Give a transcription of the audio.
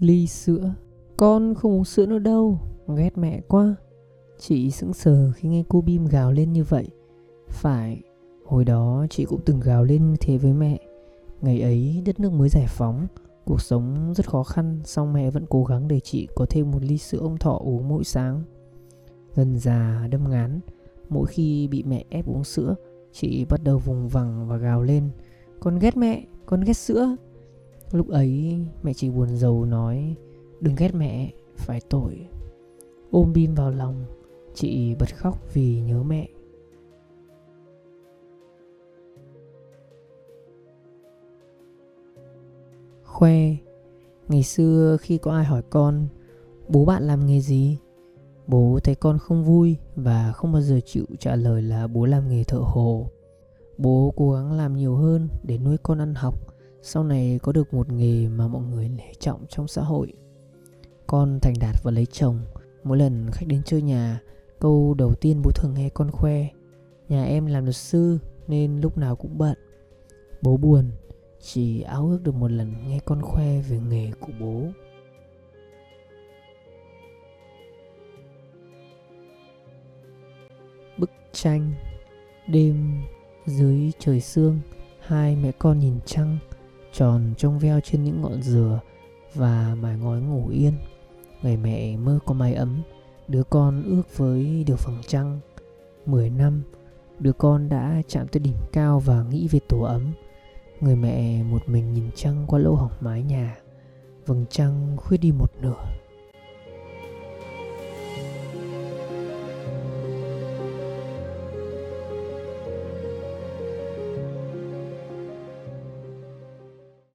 ly sữa. Con không uống sữa nữa đâu Ghét mẹ quá. Chị sững sờ khi nghe cô Bim gào lên như vậy. Phải Hồi đó chị cũng từng gào lên như thế với mẹ. Ngày ấy đất nước mới giải phóng Cuộc sống rất khó khăn Song mẹ vẫn cố gắng để chị có thêm một ly sữa ông thọ uống mỗi sáng. Dần già đâm ngán Mỗi khi bị mẹ ép uống sữa Chị bắt đầu vùng vằng và gào lên. Con ghét mẹ, con ghét sữa. Lúc ấy mẹ chỉ buồn rầu nói Đừng ghét mẹ, phải tội Ôm Bim vào lòng Chị bật khóc vì nhớ mẹ Khoe Ngày xưa khi có ai hỏi con Bố bạn làm nghề gì? Bố thấy con không vui và không bao giờ chịu trả lời là bố làm nghề thợ hồ. Bố cố gắng làm nhiều hơn để nuôi con ăn học, sau này có được một nghề mà mọi người nể trọng trong xã hội. Con thành đạt và lấy chồng, mỗi lần khách đến chơi nhà, câu đầu tiên bố thường nghe con khoe, nhà em làm luật sư nên lúc nào cũng bận. Bố buồn, chỉ áo ước được một lần nghe con khoe về nghề của bố. Bức tranh Đêm dưới trời sương Hai mẹ con nhìn trăng Tròn trong veo trên những ngọn dừa Và mải ngói ngủ yên. Ngày mẹ mơ có mái ấm, Đứa con ước với điều phẳng trăng. Mười năm, Đứa con đã chạm tới đỉnh cao và nghĩ về tổ ấm. Người mẹ một mình nhìn trăng qua lỗ hỏng mái nhà. Vầng trăng khuyết đi một nửa.